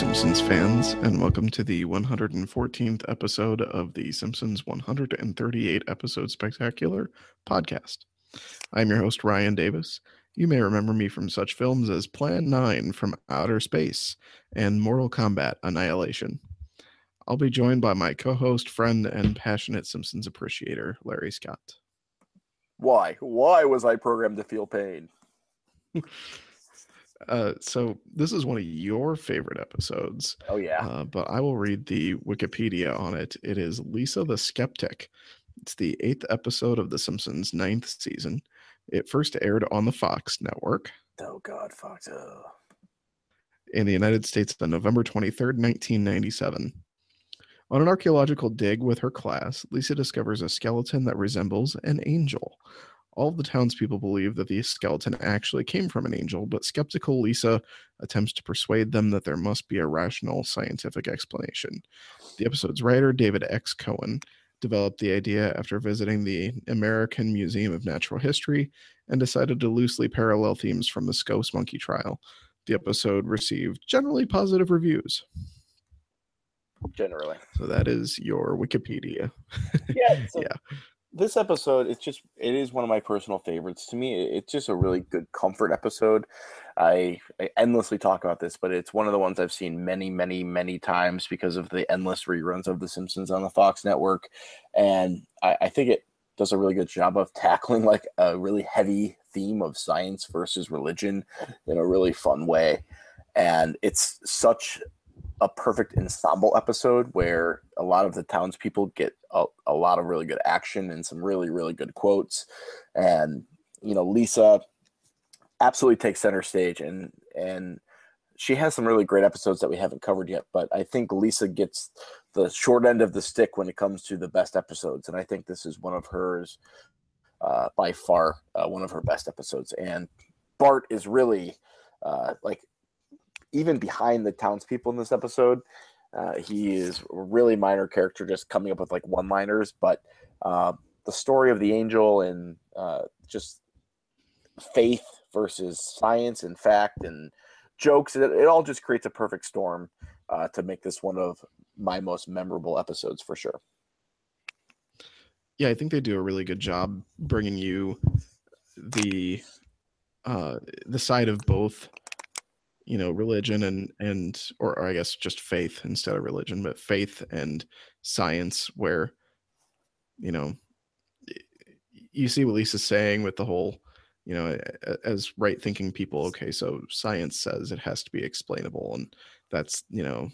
Simpsons fans, and welcome to the 114th episode of the Simpsons 138 episode spectacular podcast. I'm your host, Ryan Davis. You may remember me from such films as Plan 9 from Outer Space and Mortal Kombat Annihilation. I'll be joined by my co host, friend, and passionate Simpsons appreciator, Larry Scott. Why? Why was I programmed to feel pain? Uh, so this is one of your favorite episodes. Oh yeah. Uh, but I will read the Wikipedia on it. It is Lisa the Skeptic. It's the eighth episode of The Simpsons' ninth season. It first aired on the Fox network. Oh God, Fox. Oh. In the United States on November 23rd, 1997. On an archaeological dig with her class, Lisa discovers a skeleton that resembles an angel. All the townspeople believe that the skeleton actually came from an angel, but skeptical Lisa attempts to persuade them that there must be a rational scientific explanation. The episode's writer, David X. Cohen, developed the idea after visiting the American Museum of Natural History and decided to loosely parallel themes from the Scopes monkey trial. The episode received generally positive reviews. Generally. So that is your Wikipedia. Yeah. So Yeah. This episode, it's just it is one of my personal favorites. To me, it's just a really good comfort episode. I, I endlessly talk about this, but it's one of the ones I've seen many, many, many times because of the endless reruns of The Simpsons on the Fox network. And I, I think it does a really good job of tackling like a really heavy theme of science versus religion in a really fun way. And it's such a perfect ensemble episode where a lot of the townspeople get a, a lot of really good action and some really, really good quotes. And, you know, Lisa absolutely takes center stage and, and, she has some really great episodes that we haven't covered yet, but I think Lisa gets the short end of the stick when it comes to the best episodes, and I think this is one of hers uh, by far uh, one of her best episodes. And Bart is really uh, like even behind the townspeople in this episode. Uh, he is a really minor character, just coming up with like one-liners. But uh, the story of the angel and uh, just faith versus science and fact and jokes, it, it all just creates a perfect storm uh, to make this one of my most memorable episodes for sure. yeah i think they do a really good job bringing you the uh the side of both you know religion and and or, or i guess just faith instead of religion but faith and science where you know you see what lisa's saying with the whole you know as right thinking people okay so science says it has to be explainable and that's you know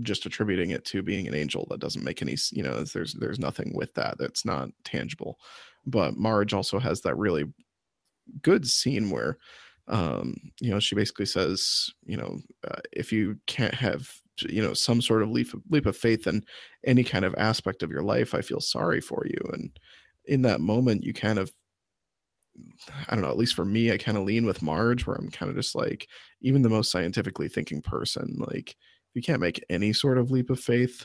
just attributing it to being an angel that doesn't make any you know there's there's nothing with that that's not tangible. But marge also has that really good scene where um you know she basically says you know uh, if you can't have you know some sort of leap of, leap of faith in any kind of aspect of your life i feel sorry for you. And in that moment you kind of i don't know at least for me i kind of lean with marge where i'm kind of just like even the most scientifically thinking person like if you can't make any sort of leap of faith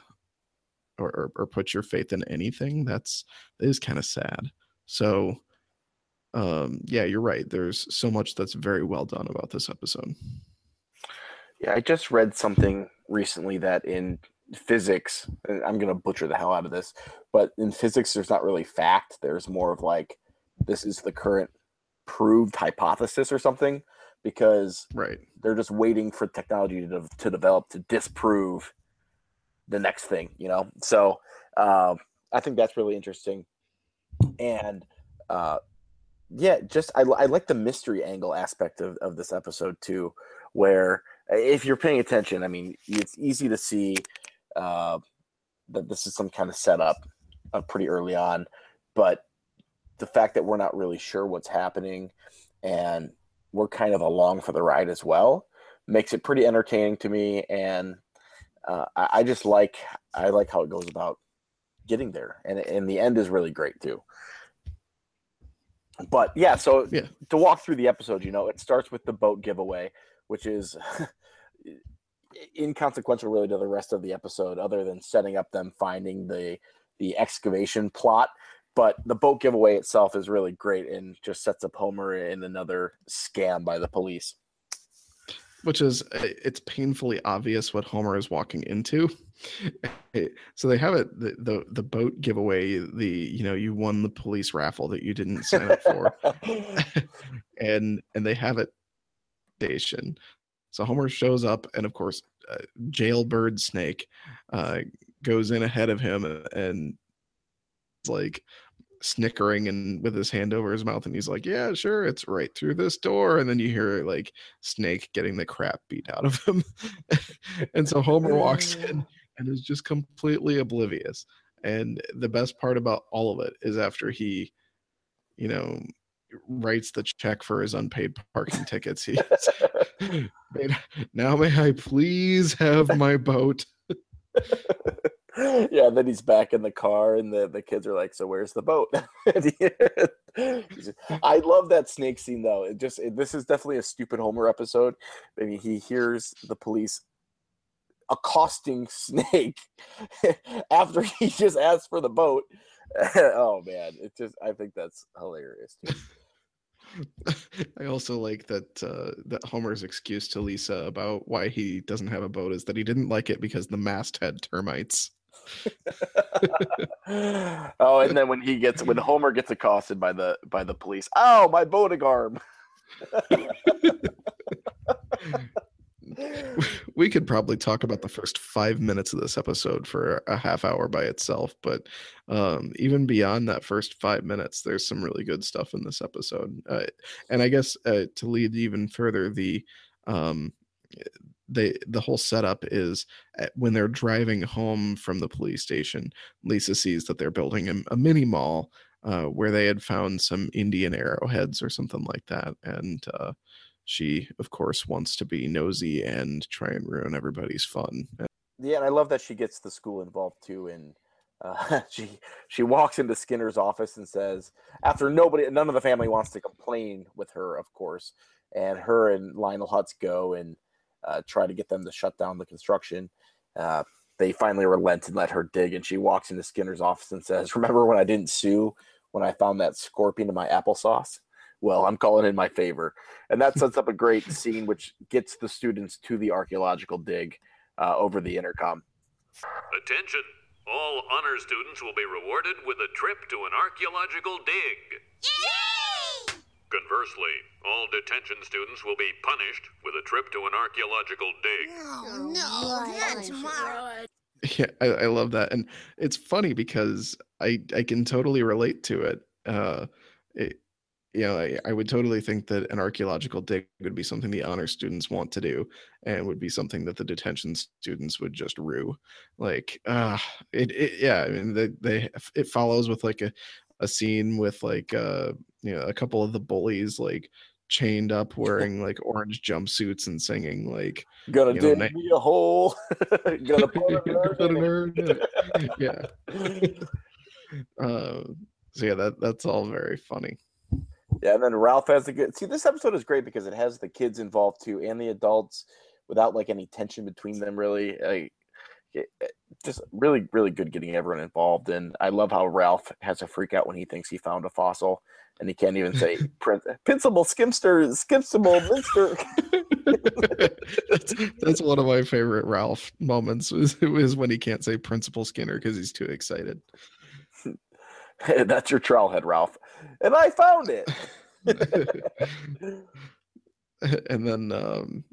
or, or, or put your faith in anything that's that is kind of sad. So um yeah you're right there's so much that's very well done about this episode Yeah, I just read something recently that in physics, and I'm going to butcher the hell out of this, but in physics, there's not really fact. There's more of like, this is the current proved hypothesis or something, because right they're just waiting for technology to, to develop to disprove the next thing, you know? So um, I think that's really interesting. And uh, yeah, just I, I like the mystery angle aspect of, of this episode too, where if you're paying attention, I mean, it's easy to see uh, that this is some kind of setup uh, pretty early on, but the fact that we're not really sure what's happening and we're kind of along for the ride as well makes it pretty entertaining to me and uh, I, I just like i like how it goes about getting there and, and the end is really great too but yeah so Yeah. to walk through the episode you know it starts with the boat giveaway which is inconsequential really to the rest of the episode other than setting up them finding the the excavation plot but the boat giveaway itself is really great and just sets up homer in another scam by the police which is it's painfully obvious what Homer is walking into. so they have it the, the the boat giveaway the you know you won the police raffle that you didn't sign up for and and they have it station so homer shows up and of course uh, jailbird snake uh, goes in ahead of him and it's like snickering and with his hand over his mouth and he's like yeah sure it's right through this door and then you hear like snake getting the crap beat out of him. And so homer walks in and is just completely oblivious and the best part about all of it is after he you know writes the check for his unpaid parking tickets he now may i please have my boat yeah, then he's back in the car, and the, the kids are like, "So where's the boat?" I love that snake scene though. It just it, this is definitely a stupid Homer episode. I mean, he hears the police accosting Snake after he just asked for the boat. oh man, it just I think that's hilarious. Too. I also like that uh, that Homer's excuse to Lisa about why he doesn't have a boat is that he didn't like it because the mast had termites. Oh, and then when he gets when Homer gets accosted by the by the police, oh my boating arm. we could probably talk about the first five minutes of this episode for a half hour by itself, but um, even beyond that first five minutes, there's some really good stuff in this episode. Uh, and I guess uh, to lead even further, the um, they the whole setup is uh, when they're driving home from the police station, Lisa sees that they're building a, a mini mall uh, where they had found some Indian arrowheads or something like that, and uh, she of course wants to be nosy and try and ruin everybody's fun yeah and i love that she gets the school involved too and uh, she she walks into skinner's office and says after nobody none of the family wants to complain with her of course and her and lionel hutz go and uh, try to get them to shut down the construction uh, they finally relent and let her dig and she walks into skinner's office and says remember when i didn't sue when i found that scorpion in my applesauce well, I'm calling in my favor. And that sets up a great scene, which gets the students to the archaeological dig uh, over the intercom. Attention! All honor students will be rewarded with a trip to an archaeological dig. Yay! Conversely, all detention students will be punished with a trip to an archaeological dig. Oh, no, not tomorrow. Yeah, I, I, love that. And it's funny because I, I can totally relate to it. Uh, it you know, I, I, would totally think that an archaeological dig would be something the honor students want to do and would be something that the detention students would just rue. Like, uh, it, it yeah, I mean, they, they, it follows with like a, a scene with like, uh, you know, a couple of the bullies like chained up wearing like orange jumpsuits and singing like, gonna dig know, me a hole, gonna put an yeah. uh, so yeah, that, that's all very funny. Yeah, and then Ralph has the good. See, this episode is great because it has the kids involved too and the adults without like any tension between them. Really, like, just really, really good getting everyone involved. And I love how Ralph has a freak out when he thinks he found a fossil and he can't even say principal skimster, skimstable minster. that's, that's one of my favorite Ralph moments is, is when he can't say Principal Skinner because he's too excited. That's your trowel head, Ralph. And I found it. and then um,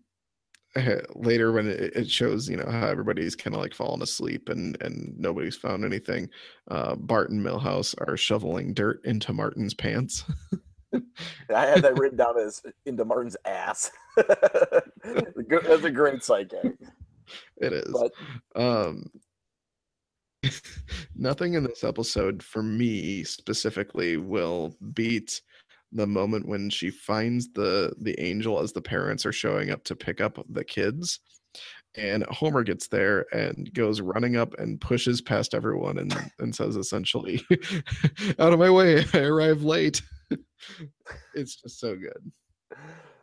later when it, shows you know how everybody's kind of like fallen asleep and and nobody's found anything uh bart and milhouse are shoveling dirt into martin's pants. I had that written down as into martin's ass. That's a great gag it is. But, um nothing in this episode for me specifically will beat the moment when she finds the the angel as the parents are showing up to pick up the kids and homer gets there and goes running up and pushes past everyone and and says essentially out of my way i arrive late it's just so good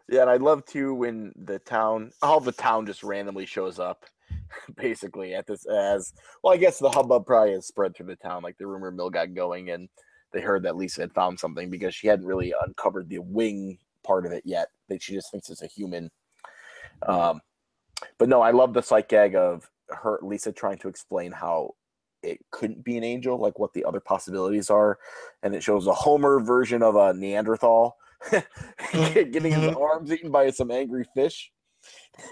yeah and i love too when the town all the town just randomly shows up basically at this as well. I guess the hubbub probably has spread through the town, like the rumor mill got going, and they heard that Lisa had found something because she hadn't really uncovered the wing part of it yet. That she just thinks it's a human. Um, but no, I love the sight gag of her Lisa trying to explain how it couldn't be an angel, like what the other possibilities are, and it shows a Homer version of a Neanderthal getting his Mm-hmm. arms eaten by some angry fish.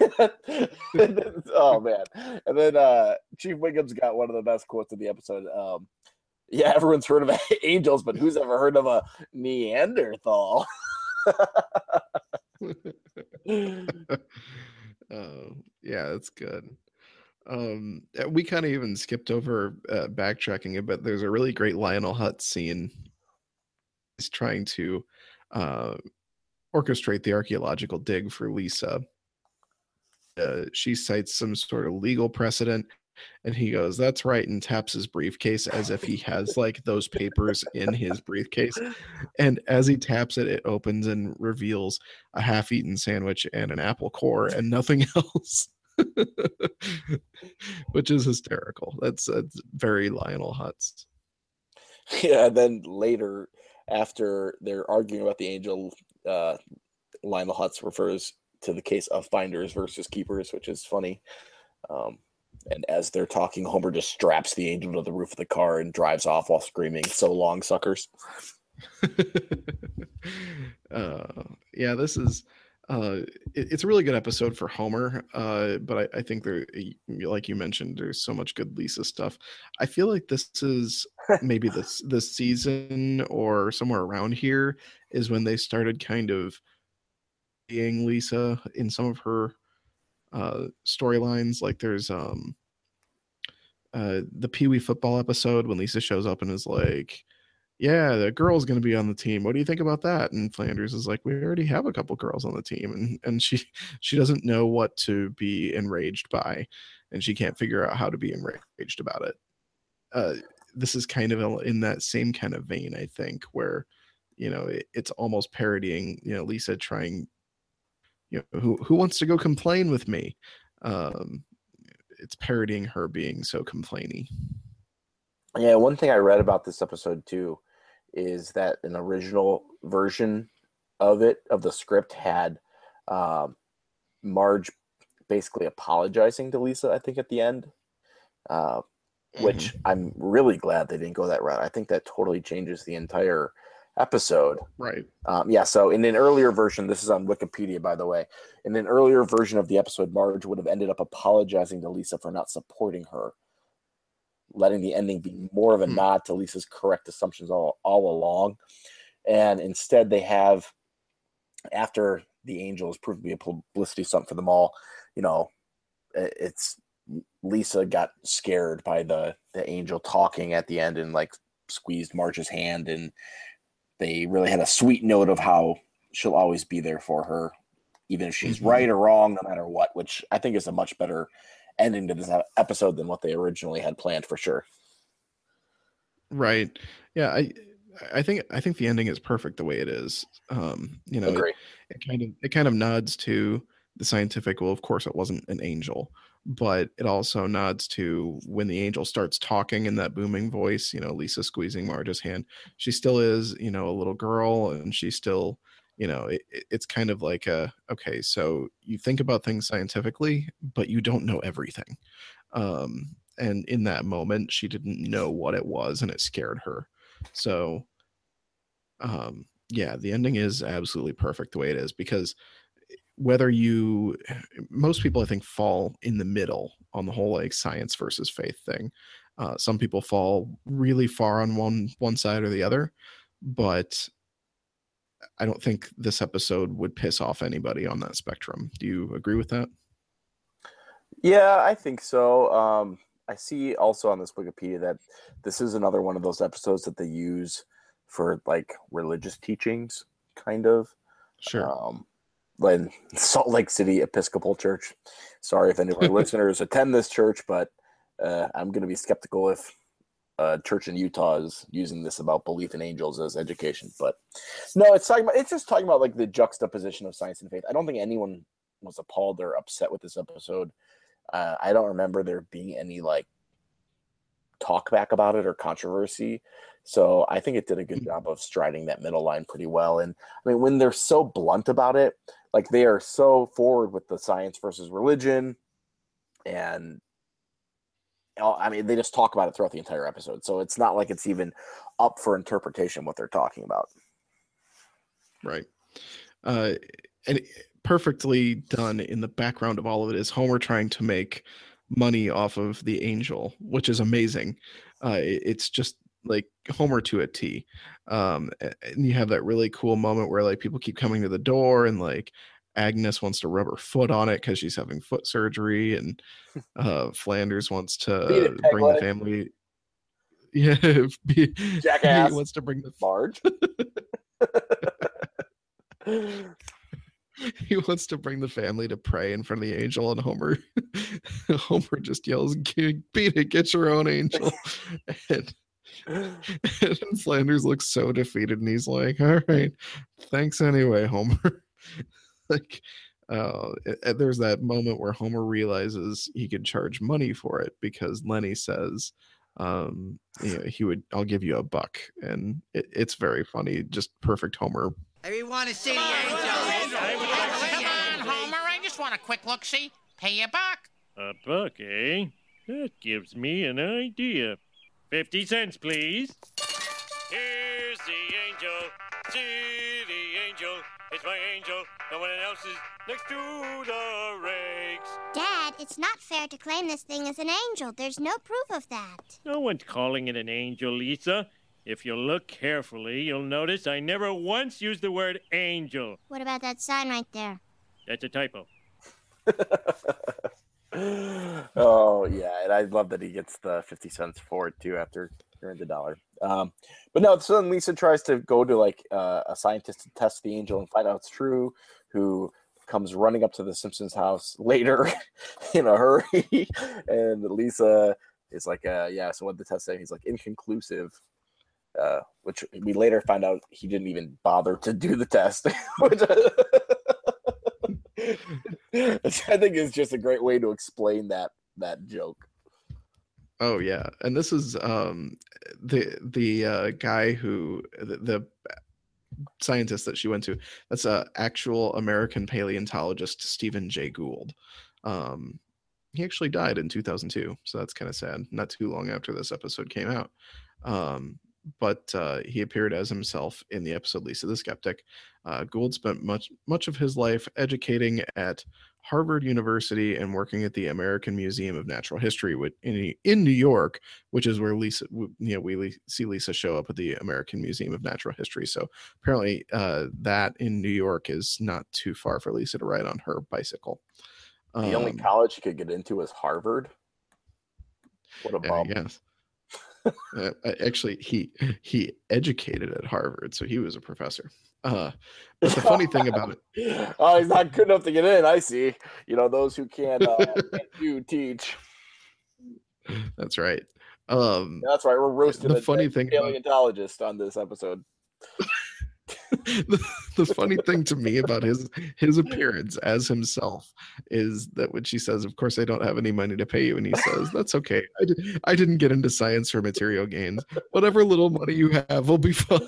oh man! And then uh, Chief Wiggum's got one of the best quotes of the episode. Um, yeah, everyone's heard of angels, but who's ever heard of a Neanderthal? Oh, yeah, that's good. Um, uh, we kind of even skipped over uh, backtracking it, but There's a really great Lionel Hutz scene. He's trying to uh, orchestrate the archaeological dig for Lisa. Uh, she cites some sort of legal precedent, and he goes, "That's right," and taps his briefcase as if he has like those papers in his briefcase. And as he taps it, it opens and reveals a half-eaten sandwich and an apple core, and nothing else. Which is hysterical. That's, that's very Lionel Hutz. yeah, and then later, after they're arguing about the angel, uh, Lionel Hutz refers to the case of finders versus keepers, which is funny. Um, and as they're talking, Homer just straps the angel to the roof of the car and drives off while screaming, "So long, suckers!" uh, yeah, this is uh, it- it's a really good episode for Homer. Uh, but I, I think there, like you mentioned, there's so much good Lisa stuff. I feel like this is maybe this this season or somewhere around here is when they started kind of being Lisa in some of her uh storylines. Like there's um uh the Pee Wee football episode when Lisa shows up and is like, yeah, the girl's going to be on the team. What do you think about that? And Flanders is like, we already have a couple girls on the team, and and she she doesn't know what to be enraged by, and she can't figure out how to be enraged about it. Uh, this is kind of in that same kind of vein, I think, where you know it, it's almost parodying, you know, Lisa trying, you know, who who wants to go complain with me? Um, it's parodying her being so complainy. Yeah, one thing I read about this episode too is that an original version of it of the script had um, Marge basically apologizing to Lisa. I think at the end, uh, which I'm really glad they didn't go that route. I think that totally changes the entire episode. right. Um, yeah, so in an earlier version, this is on Wikipedia, by the way. In an earlier version of the episode, Marge would have ended up apologizing to Lisa for not supporting her, letting the ending be more of a Hmm. nod to Lisa's correct assumptions all, all along. And instead, they have, after the angels proved to be a publicity stunt for them all, you know, it's Lisa got scared by the the angel talking at the end and like squeezed Marge's hand and they really had a sweet note of how she'll always be there for her, even if she's Mhm. right or wrong, no matter what. Which I think is a much better ending to this episode than what they originally had planned for sure. Right. Yeah, I I think I think the ending is perfect the way it is. Um, you know, it, it kind of it kind of nods to the scientific well, of course it wasn't an angel, but it also nods to when the angel starts talking in that booming voice, you know, Lisa squeezing Marge's hand. She still is, you know, a little girl and she still, you know, it, it- it's kind of like a okay, so you think about things scientifically, but you don't know everything. Um and in that moment she didn't know what it was and it scared her so um yeah the ending is absolutely perfect the way it is because whether you most people i think fall in the middle on the whole like science versus faith thing uh, some people fall really far on one one side or the other but i don't think this episode would piss off anybody on that spectrum do you agree with that Yeah, I think so. Um, I see also on this Wikipedia that this is another one of those episodes that they use for like religious teachings, kind of. sure Um, when Salt Lake City Episcopal Church. Sorry if any of our listeners attend this church, but uh, I'm going to be skeptical if a church in Utah is using this about belief in angels as education. But no, it's talking about it's just talking about like the juxtaposition of science and faith. I don't think anyone was appalled or upset with this episode. Uh, I don't remember there being any like talk back about it or controversy. So I think it did a good job of striding that middle line pretty well. And I mean, when they're so blunt about it, like they are so forward with the science versus religion, and I mean they just talk about it throughout the entire episode. So it's not like it's even up for interpretation what they're talking about. Right. Uh, and perfectly done in the background of all of it is Homer trying to make money off of the angel, which is amazing. Uh, it's just like Homer to a T. Um, and you have that really cool moment where like people keep coming to the door and like Agnes wants to rub her foot on it because she's having foot surgery, and uh, Flanders wants to bring the family. Yeah, be, jackass he wants to bring the Marge. he wants to bring the family to pray in front of the angel, and Homer, Homer just yells, "Beat it, get your own angel!" and, and Flanders looks so defeated, and he's like, "All right, thanks anyway, Homer." like, uh, there's that moment where Homer realizes he can charge money for it because Lenny says, um, you know, he would, I'll give you a buck, and it, it's very funny, just perfect Homer. I want to see the angel Come on, Homer. I just want a quick look see? Pay a buck. A buck, eh? That gives me an idea. Fifty cents, please. Here's the angel. See the angel. It's my angel. No one else is next to the rakes. Dad, it's not fair to claim this thing as an angel. There's no proof of that. No one's calling it an angel, Lisa. If you look carefully, you'll notice I never once used the word angel. What about that sign right there? That's a typo. oh yeah, and I love that he gets the fifty cents for it too after earning the dollar. Um, but no, so then Lisa tries to go to like uh, a scientist to test the angel and find out it's true. Who comes running up to the Simpsons house later in a hurry, and Lisa is like, uh, "Yeah, so what the test say?" He's like, "Inconclusive." Uh, which we later find out he didn't even bother to do the test. which, I think is just a great way to explain that that joke. Oh yeah, and this is um, the the uh, guy who the, the scientist that she went to. That's a actual American paleontologist, Stephen Jay Gould. Um, he actually died in 2002, so that's kind of sad. Not too long after this episode came out. Um, but uh, he appeared as himself in the episode Lisa the Skeptic. Uh, Gould spent much much of his life educating at Harvard University and working at the American Museum of Natural History in in New York, which is where Lisa, you know, we see Lisa show up at the American Museum of Natural History. So apparently, uh, that in New York is not too far for Lisa to ride on her bicycle. The um, only college she could get into is Harvard. What a bum! Yes uh, actually, he he educated at Harvard, so he was a professor. Uh, but the funny thing about it, oh, he's not good enough to get in. I see. You know, those who can't, uh, can't do teach. That's right. Um, That's right. We're roasting the funny thing paleontologist about... on this episode. the, the funny thing to me about his his appearance as himself is that when she says, "Of course, I don't have any money to pay you," and he says, "That's okay. I, did, I didn't get into science for material gains. Whatever little money you have will be fine."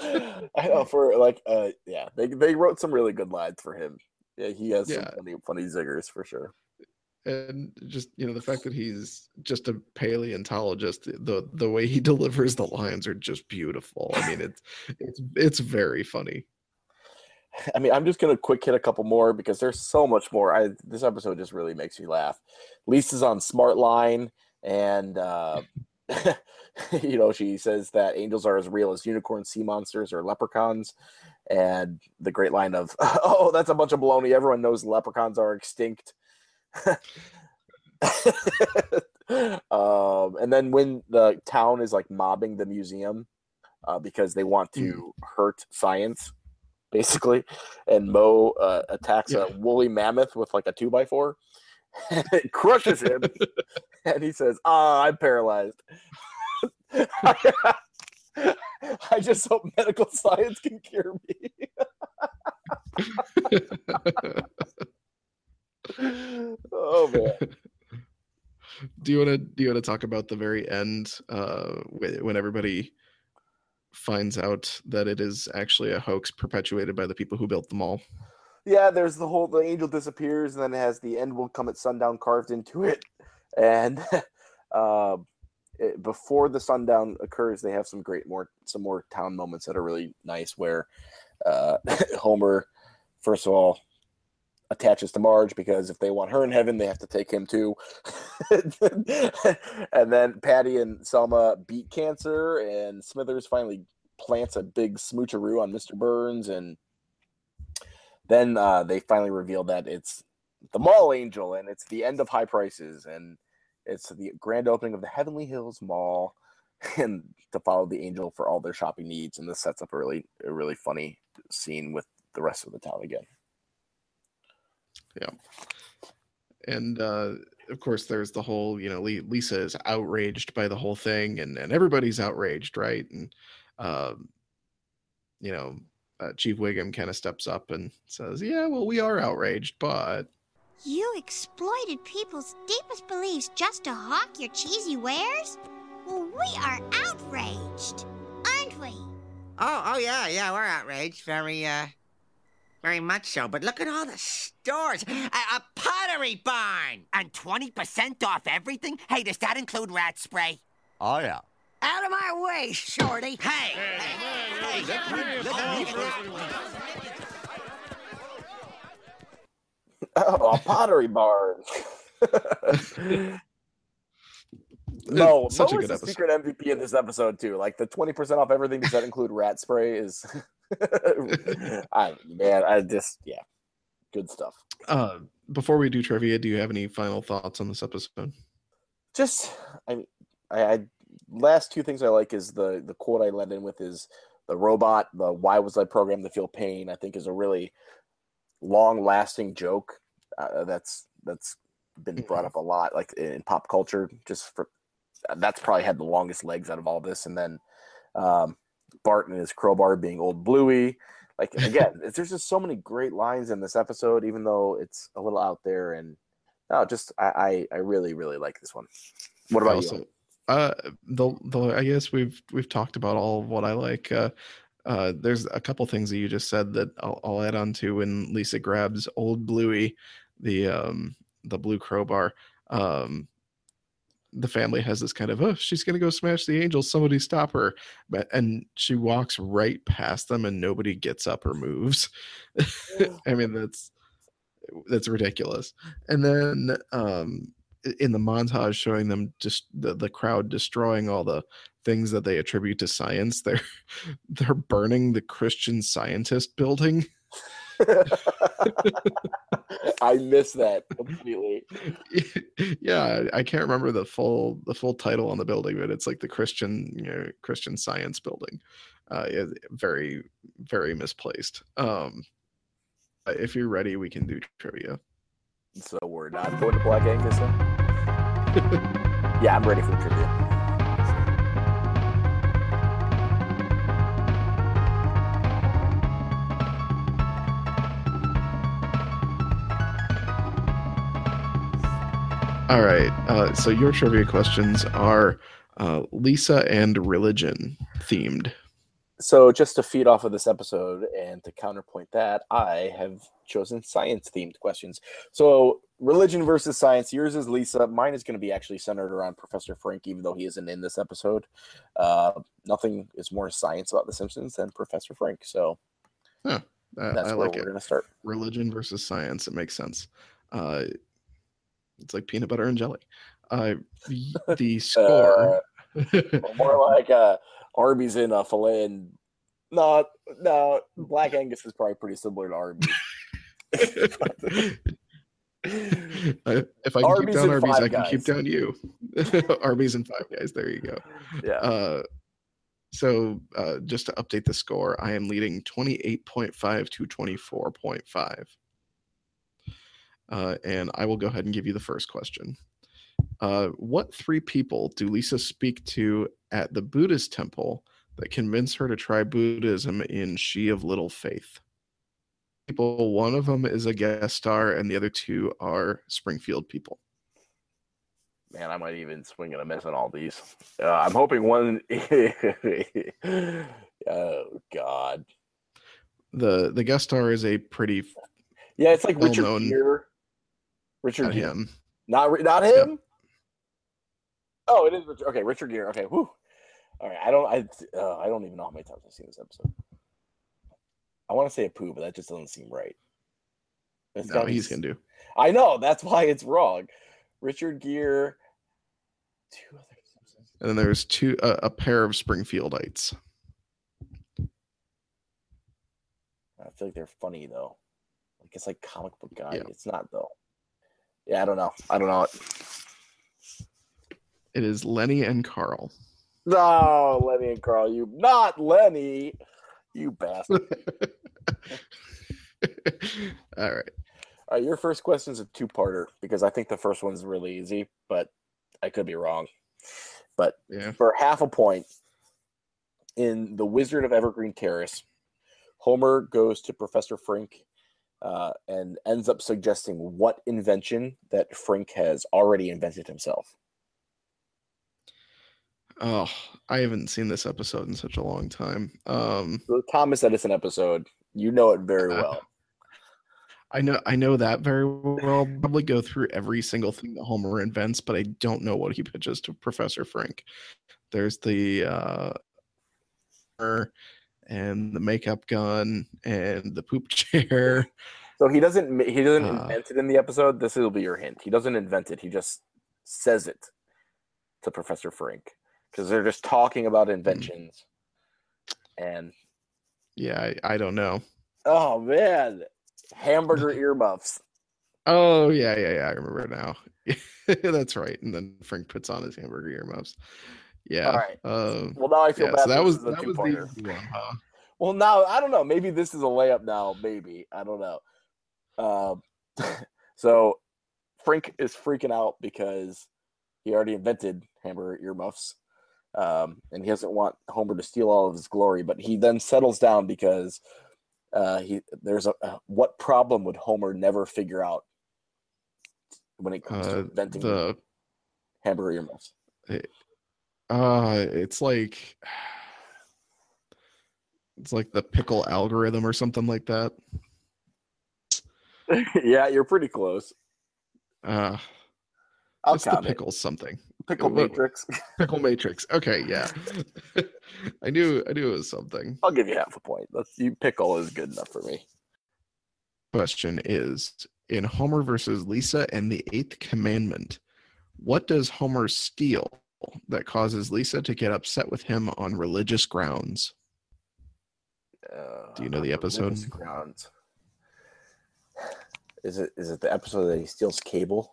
I know for like, uh, yeah, they they wrote some really good lines for him. Yeah, he has yeah. some funny funny ziggers for sure. And just you know the fact that he's just a paleontologist the the way he delivers the lines are just beautiful. I mean it's it's it's very funny. I mean i'm just gonna quick hit a couple more because there's so much more. I this episode just really makes me laugh. Lisa's on smart line and uh you know she says that angels are as real as unicorns sea monsters or leprechauns and the great line of oh that's a bunch of baloney everyone knows leprechauns are extinct um, and then when the town is like mobbing the museum uh, because they want to mm. hurt science, basically, and Moe uh, attacks yeah. a woolly mammoth with like a two by four, and it crushes him, and he says, "Ah, I'm paralyzed." I just hope medical science can cure me oh man. Do you want to do you want to talk about the very end uh when everybody finds out that it is actually a hoax perpetuated by the people who built the mall. Yeah, there's the whole the angel disappears and then it has the end will come at sundown carved into it, and uh, it, before the sundown occurs, they have some great more some more town moments that are really nice. Where uh, Homer, first of all, attaches to Marge because if they want her in heaven, they have to take him too. and then Patty and Selma beat cancer, and Smithers finally plants a big smoocheroo on Mr. Burns, and then uh, they finally reveal that it's the Mall Angel, and it's the end of high prices, and it's the grand opening of the Heavenly Hills Mall, and to follow the angel for all their shopping needs. And this sets up a really, a really funny scene with the rest of the town again. Yeah. And uh, of course, there's the whole, you know, Lisa is outraged by the whole thing, and, and everybody's outraged, right? And, um, you know, uh, Chief Wiggum kind of steps up and says, Yeah, well, we are outraged, but. You exploited people's deepest beliefs just to hawk your cheesy wares? Well, we are outraged, aren't we? Oh, oh yeah, yeah, we're outraged. Very, uh, very much so, but look at all the stores. A, a pottery barn! And 20% off everything? Hey, does that include rat spray? Oh, yeah. Out of my way, shorty! Hey! hey, hey, oh, a pottery barn. no, Such a good is the secret MVP in this episode too. Like the twenty percent off everything. Does that include rat spray? Is I man, I just yeah, good stuff. Uh, before we do trivia, do you have any final thoughts on this episode? Just I mean, I, I last two things I like is the the quote I led in with is the robot. The why was I programmed to feel pain? I think is a really long lasting joke. Uh, that's that's been brought up a lot, like in pop culture. Just for that's probably had the longest legs out of all this. And then um, Bart and his crowbar being old Bluey. Like again, there's just so many great lines in this episode, even though it's a little out there. And no, just I I, I really really like this one. What about also, you? uh, the the I guess we've we've talked about all of what I like. Uh, uh, there's a couple things that you just said that I'll, I'll add on to when Lisa grabs old Bluey, the um the blue crowbar. Um, the family has this kind of oh she's gonna go smash the angels. Somebody stop her. But and she walks right past them and nobody gets up or moves. I mean that's that's ridiculous. And then um in the montage showing them just the, the crowd destroying all the things that they attribute to science they're they're burning the christian scientist building I miss that completely. yeah i can't remember the full the full title on the building but it's like the christian you know christian science building uh very very misplaced um uh, if you're ready we can do trivia So we're not going to Black Angus. Then? yeah, I'm ready for the trivia. All right uh so your trivia questions are uh lisa and religion themed So just to feed off of this episode and to counterpoint that, I have chosen science themed questions. So religion versus science. Yours is Lisa. Mine is going to be actually centered around Professor Frink, even though he isn't in this episode. Uh, nothing is more science about The Simpsons than Professor Frink. So uh, that's i where like we're going to start. religion versus science it makes sense uh it's like peanut butter and jelly uh the, score Or more like uh, Arby's in a filet and no, no, Black Angus is probably pretty similar to Arby's. Uh, if I can Arby's keep down Arby's, I can keep down you. Arby's and Five Guys. There you go. yeah. Uh, so uh, just to update the score, I am leading 28.5 to 24.5. Uh, and I will go ahead and give you the first question. Uh, what three people do Lisa speak to at the Buddhist temple that convince her to try Buddhism in She of Little Faith? People, one of them is a guest star, and the other two are Springfield people. Man, I might even swing and a miss on all these. Uh, I'm hoping one Oh God. The the guest star is a pretty Yeah, it's like Richard Well-known. Gere. Richard not Gere. him. Not not him. Oh, it is Richard. Okay, Richard Gere. Okay, whew. All right, I don't. I uh, I don't even know how many times I've seen this episode. I want to say Apu, but that just doesn't seem right. It's No, gonna he's s- Hindu. I know that's why it's wrong. Richard Gere. Two other. And then there's two a, a pair of Springfieldites. I feel like they're funny though. Like it's like comic book guy. Yeah. It's not though. Yeah, I don't know. I don't know. It is Lenny and Carl. No, Lenny and Carl, you not Lenny, you bastard. All right. All right, your first question is a two-parter because I think the first one's really easy, but I could be wrong. But Yeah. for half a point, in The Wizard of Evergreen Terrace, Homer goes to Professor Frink uh, and ends up suggesting what invention that Frink has already invented himself. Oh, I haven't seen this episode in such a long time. Um, The Thomas Edison episode, you know it very well. I know I know that very well. I'll probably go through every single thing that Homer invents, but I don't know what he pitches to Professor Frink. There's the uh and the makeup gun and the poop chair. So he doesn't he doesn't Uh, invent it in the episode. This will be your hint. He doesn't invent it. He just says it to Professor Frink because they're just talking Hmm. about inventions. And Yeah, I, I don't know. oh man, hamburger earmuffs. Oh yeah, yeah, yeah. I remember now. That's right. And then Frink puts on his hamburger earmuffs. Yeah. All right. Um, Well, now I feel yeah, bad. so that was that was the two-parter. easy one, huh? Well, now I don't know. Maybe this is a layup now. Maybe I don't know. Um, so Frink is freaking out because he already invented hamburger earmuffs, um, and he doesn't want Homer to steal all of his glory. But he then settles down because uh, he there's a uh, what problem would Homer never figure out when it comes to Uh, inventing the hamburger earmuffs? Uh it's like it's like the pickle algorithm or something like that. yeah, you're pretty close. Uh I'll it's the count it. pickle something. Pickle what- matrix. Pickle matrix. Okay, yeah. I knew I knew it was something. I'll give you half a point. That's you pickle is good enough for me. Question is in Homer versus Lisa and the Eighth Commandment, what does Homer steal that causes Lisa to get upset with him on religious grounds? Uh, Do you know the episode? Grounds. Is it is it the episode that he steals cable?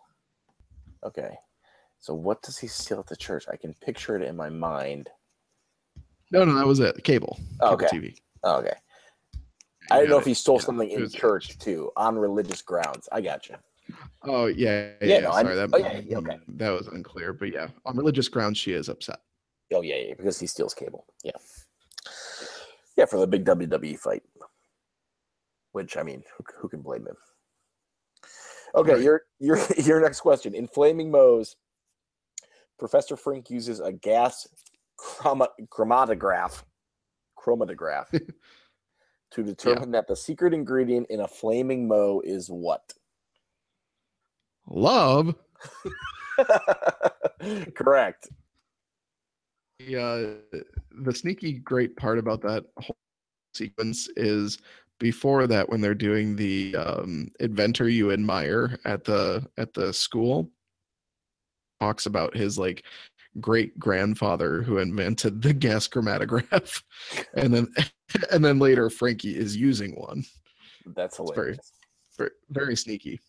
Okay. So what does he steal at the church? I can picture it in my mind. No, no, that was it. Cable. Oh, Cable okay. TV. Oh, okay. I didn't know if he stole Yeah, something in was- church too, on religious grounds. I got you. Oh yeah, yeah. Yeah, yeah, no, sorry, that, oh, yeah, yeah, okay. that was unclear. But yeah, on religious grounds, she is upset. Oh yeah, yeah, because he steals cable. Yeah. Yeah, for the big WWE fight. Which I mean, who, who can blame him? Okay, Right. your your your next question. In Flaming Moe's, Professor Frink uses a gas chroma, chromatograph chromatograph to determine that the secret ingredient in a flaming Moe is what? Love. Correct. Yeah, the sneaky great part about that whole sequence is before that when they're doing the um, inventor you admire at the at the school talks about his like great grandfather who invented the gas chromatograph and then and then later frankie is using one That's very- hilarious. very, very sneaky.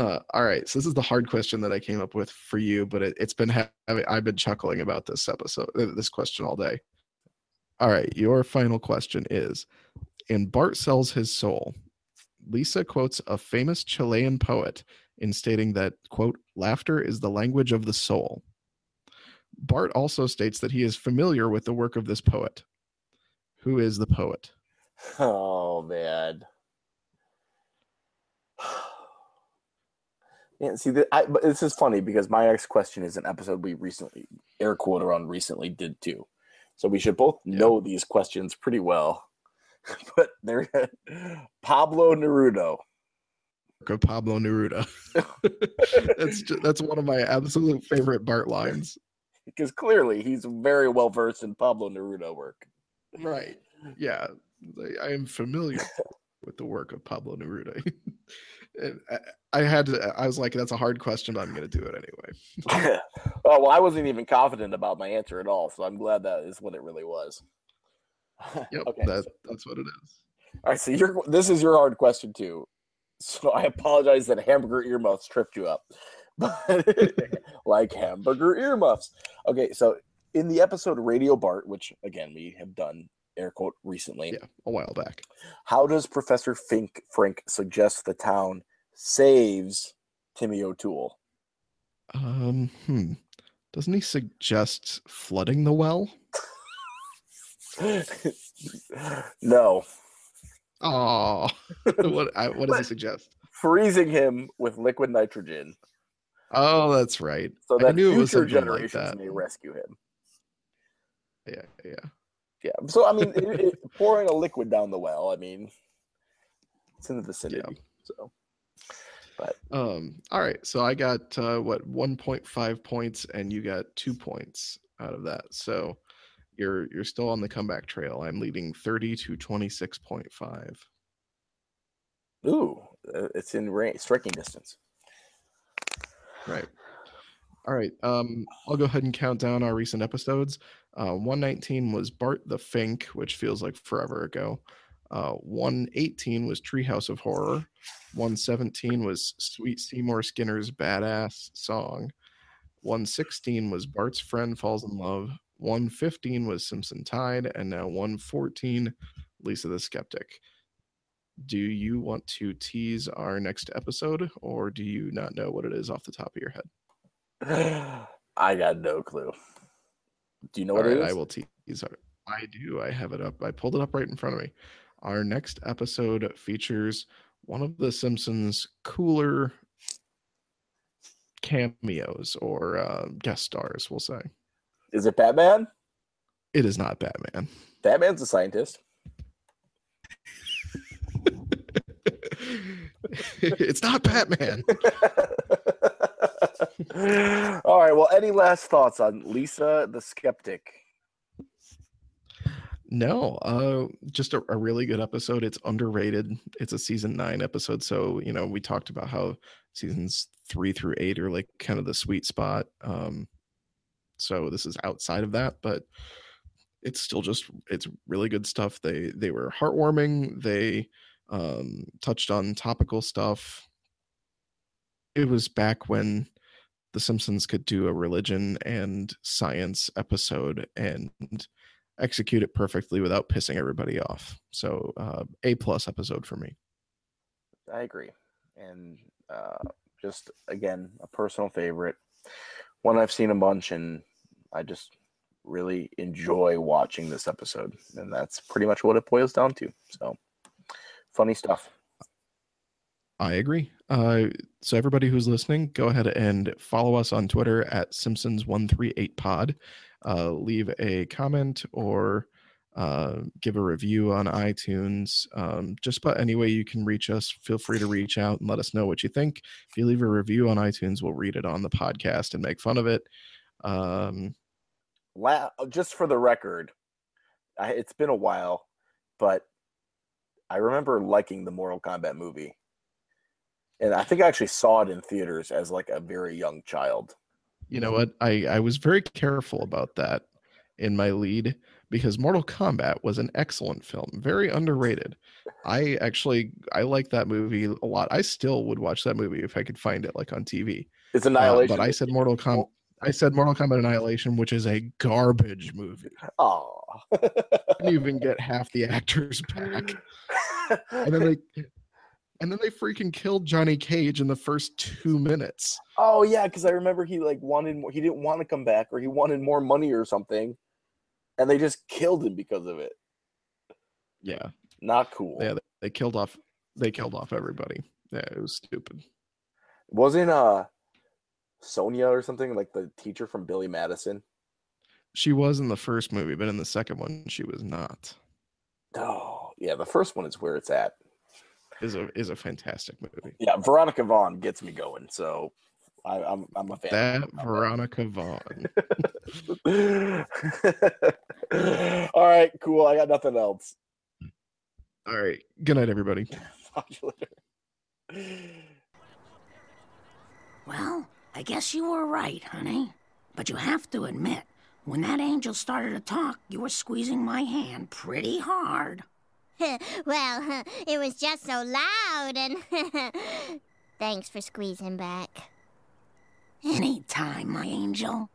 Uh, all right, so this is the hard question that I came up with for you, but it, it's been ha- I've been chuckling about this episode, uh, this question all day. All right, your final question is: In Bart sells his soul, Lisa quotes a famous Chilean poet in stating that quote laughter is the language of the soul. Bart also states that he is familiar with the work of this poet. Who is the poet? Oh man. Yeah, see, the, I, but this is funny because my next question is an episode we recently air quote around recently did too. So we should both know these questions pretty well. but they're Pablo Neruda. Of Pablo Neruda. that's ju- that's one of my absolute favorite Bart lines. Because clearly he's very well versed in Pablo Neruda work. Right. Yeah. I am familiar with the work of Pablo Neruda. and I, I had to, I was like, that's a hard question, but I'm going to do it anyway. oh, well, I wasn't even confident about my answer at all. So I'm glad that is what it really was. Yep. Okay. That, that's what it is. All right, so you're this is your hard question too. So I apologize that hamburger earmuffs tripped you up. But like hamburger earmuffs. Okay, so in the episode Radio Bart, which again we have done air quote recently, Yeah. A while back. how does Professor Fink Frink suggest the town saves Timmy O'Toole? Um, hmm. Doesn't he suggest flooding the well? no, Oh, what, I, what does he suggest? freezing him with liquid nitrogen Oh, that's right. so I that knew it was future like generations that. may rescue him. Yeah, yeah. Yeah. So I mean, it, it, pouring a liquid down the well. I mean, it's in the vicinity. Yeah. So But. Um, all right. So I got uh, what 1.5 points, and you got two points out of that. So you're you're still on the comeback trail. I'm leading 30 to 26.5. ooh, uh, it's in range, striking distance. Right. All right. Um, I'll go ahead and count down our recent episodes. Uh, 119 was Bart the Fink, which feels like forever ago. Uh, 118 was Treehouse of Horror. 117 was Sweet Seymour Skinner's Badass Song. 116 was Bart's Friend Falls in Love. 115 was Simpson Tide. And now 114, Lisa the Skeptic. Do you want to tease our next episode, or do you not know what it is off the top of your head? I got no clue. Do you know All what it right, is? I will tease. Our, I do. I have it up. I pulled it up right in front of me. Our next episode features one of the Simpsons' cooler cameos or uh, guest stars. We'll say Is it Batman? it is not Batman. Batman's a scientist. it's not Batman. All right. Well, any last thoughts on Lisa the Skeptic? No, uh, just a, a really good episode. It's underrated. It's a season nine episode, so you know we talked about how seasons three through eight are like kind of the sweet spot. Um, so this is outside of that, but it's still just it's really good stuff. They they were heartwarming. They um, touched on topical stuff. It was back when the Simpsons could do a religion and science episode and execute it perfectly without pissing everybody off. So uh, a plus episode for me. I agree. And uh, just again, a personal favorite. One I've seen a bunch, and I just really enjoy watching this episode. And that's pretty much what it boils down to. So funny stuff. I agree. Uh, so everybody who's listening, go ahead and follow us on Twitter at Simpsons138pod. Uh, leave a comment or uh, give a review on iTunes. Um, just about any way you can reach us, feel free to reach out and let us know what you think. If you leave a review on iTunes, we'll read it on the podcast and make fun of it. Um, La- just for the record, I, it's been a while, but I remember liking the Mortal Kombat movie. And I think I actually saw it in theaters as like a very young child. you know what? I, I was very careful about that in my lead because Mortal Kombat was an excellent film, very underrated. I actually I like that movie a lot. I still would watch that movie if I could find it like on TV. It's Uh, Annihilation. but I said Mortal Kombat. I said Mortal Kombat Annihilation, which is a garbage movie. Oh. Didn't even get half the actors back, and then they, and then they freaking killed Johnny Cage in the first two minutes. oh yeah, because I remember he like wanted more. He didn't want to come back, or he wanted more money or something, and they just killed him because of it. Yeah, Not cool. yeah, they, they killed off. They killed off everybody. Yeah, it was stupid. Wasn't uh Sonya or something like the teacher from Billy Madison? She was in the first movie, but in the second one, she was not. Oh, yeah. The first one is where it's at. Is a is a fantastic movie. Yeah, Veronica Vaughn gets me going. So I, I'm I'm a fan. That Veronica Vaughn. All right, cool. I got nothing else. All right. Good night, everybody. Talk you later. Well, I guess you were right, honey. But you have to admit, when that angel started to talk, you were squeezing my hand pretty hard. well, it was just so loud and. Thanks for squeezing back. Anytime, my angel.